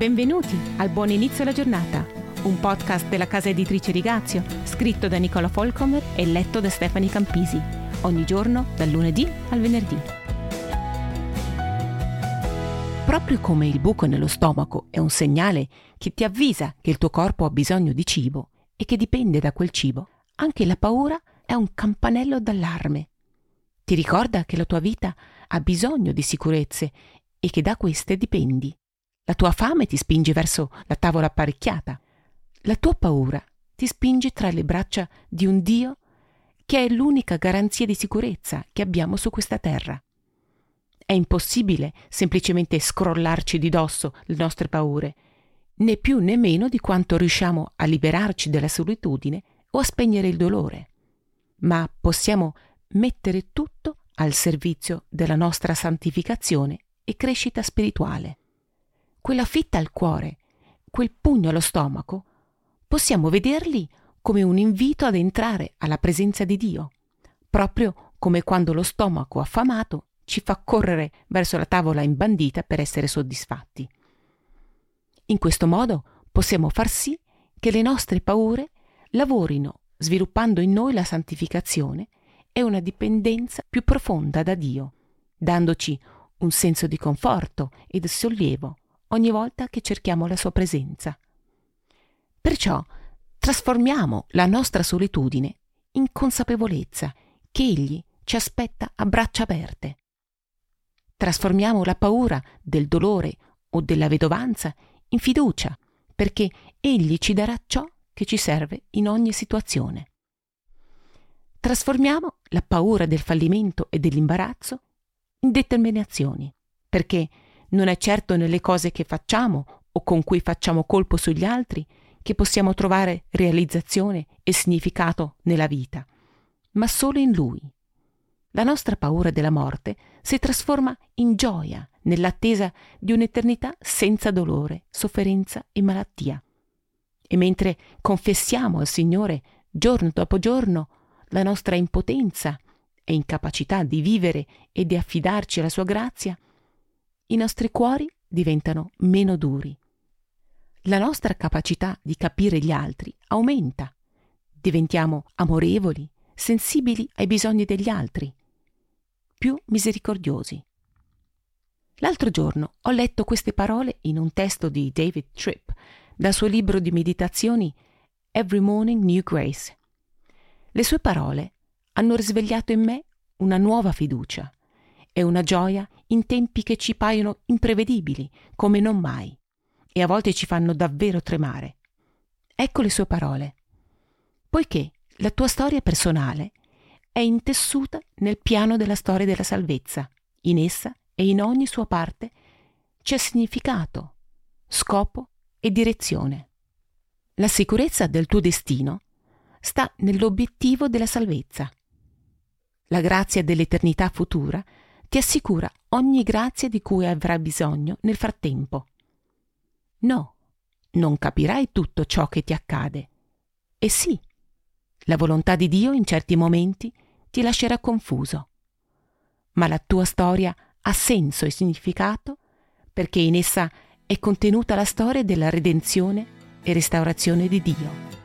Benvenuti al Buon Inizio alla Giornata, un podcast della casa editrice Rigazio, scritto da Nicola Folcomer e letto da Stefani Campisi, ogni giorno dal lunedì al venerdì. Proprio come il buco nello stomaco è un segnale che ti avvisa che il tuo corpo ha bisogno di cibo e che dipende da quel cibo, anche la paura è un campanello d'allarme. Ti ricorda che la tua vita ha bisogno di sicurezze e che da queste dipendi. La tua fame ti spinge verso la tavola apparecchiata. La tua paura ti spinge tra le braccia di un Dio che è l'unica garanzia di sicurezza che abbiamo su questa terra. È impossibile semplicemente scrollarci di dosso le nostre paure, né più né meno di quanto riusciamo a liberarci dalla solitudine o a spegnere il dolore. Ma possiamo mettere tutto al servizio della nostra santificazione e crescita spirituale quella fitta al cuore, quel pugno allo stomaco, possiamo vederli come un invito ad entrare alla presenza di Dio, proprio come quando lo stomaco affamato ci fa correre verso la tavola imbandita per essere soddisfatti. In questo modo possiamo far sì che le nostre paure lavorino sviluppando in noi la santificazione e una dipendenza più profonda da Dio, dandoci un senso di conforto ed sollievo ogni volta che cerchiamo la sua presenza. Perciò trasformiamo la nostra solitudine in consapevolezza che Egli ci aspetta a braccia aperte. Trasformiamo la paura del dolore o della vedovanza in fiducia, perché Egli ci darà ciò che ci serve in ogni situazione. Trasformiamo la paura del fallimento e dell'imbarazzo in determinazioni, perché non è certo nelle cose che facciamo o con cui facciamo colpo sugli altri che possiamo trovare realizzazione e significato nella vita, ma solo in Lui. La nostra paura della morte si trasforma in gioia nell'attesa di un'eternità senza dolore, sofferenza e malattia. E mentre confessiamo al Signore giorno dopo giorno la nostra impotenza e incapacità di vivere e di affidarci alla sua grazia, i nostri cuori diventano meno duri. La nostra capacità di capire gli altri aumenta. Diventiamo amorevoli, sensibili ai bisogni degli altri, più misericordiosi. L'altro giorno ho letto queste parole in un testo di David Tripp dal suo libro di meditazioni Every Morning New Grace. Le sue parole hanno risvegliato in me una nuova fiducia è una gioia in tempi che ci paiono imprevedibili come non mai e a volte ci fanno davvero tremare. Ecco le sue parole. Poiché la tua storia personale è intessuta nel piano della storia della salvezza, in essa e in ogni sua parte c'è significato, scopo e direzione. La sicurezza del tuo destino sta nell'obiettivo della salvezza. La grazia dell'eternità futura ti assicura ogni grazia di cui avrai bisogno nel frattempo. No, non capirai tutto ciò che ti accade. E sì, la volontà di Dio in certi momenti ti lascerà confuso. Ma la tua storia ha senso e significato perché in essa è contenuta la storia della redenzione e restaurazione di Dio.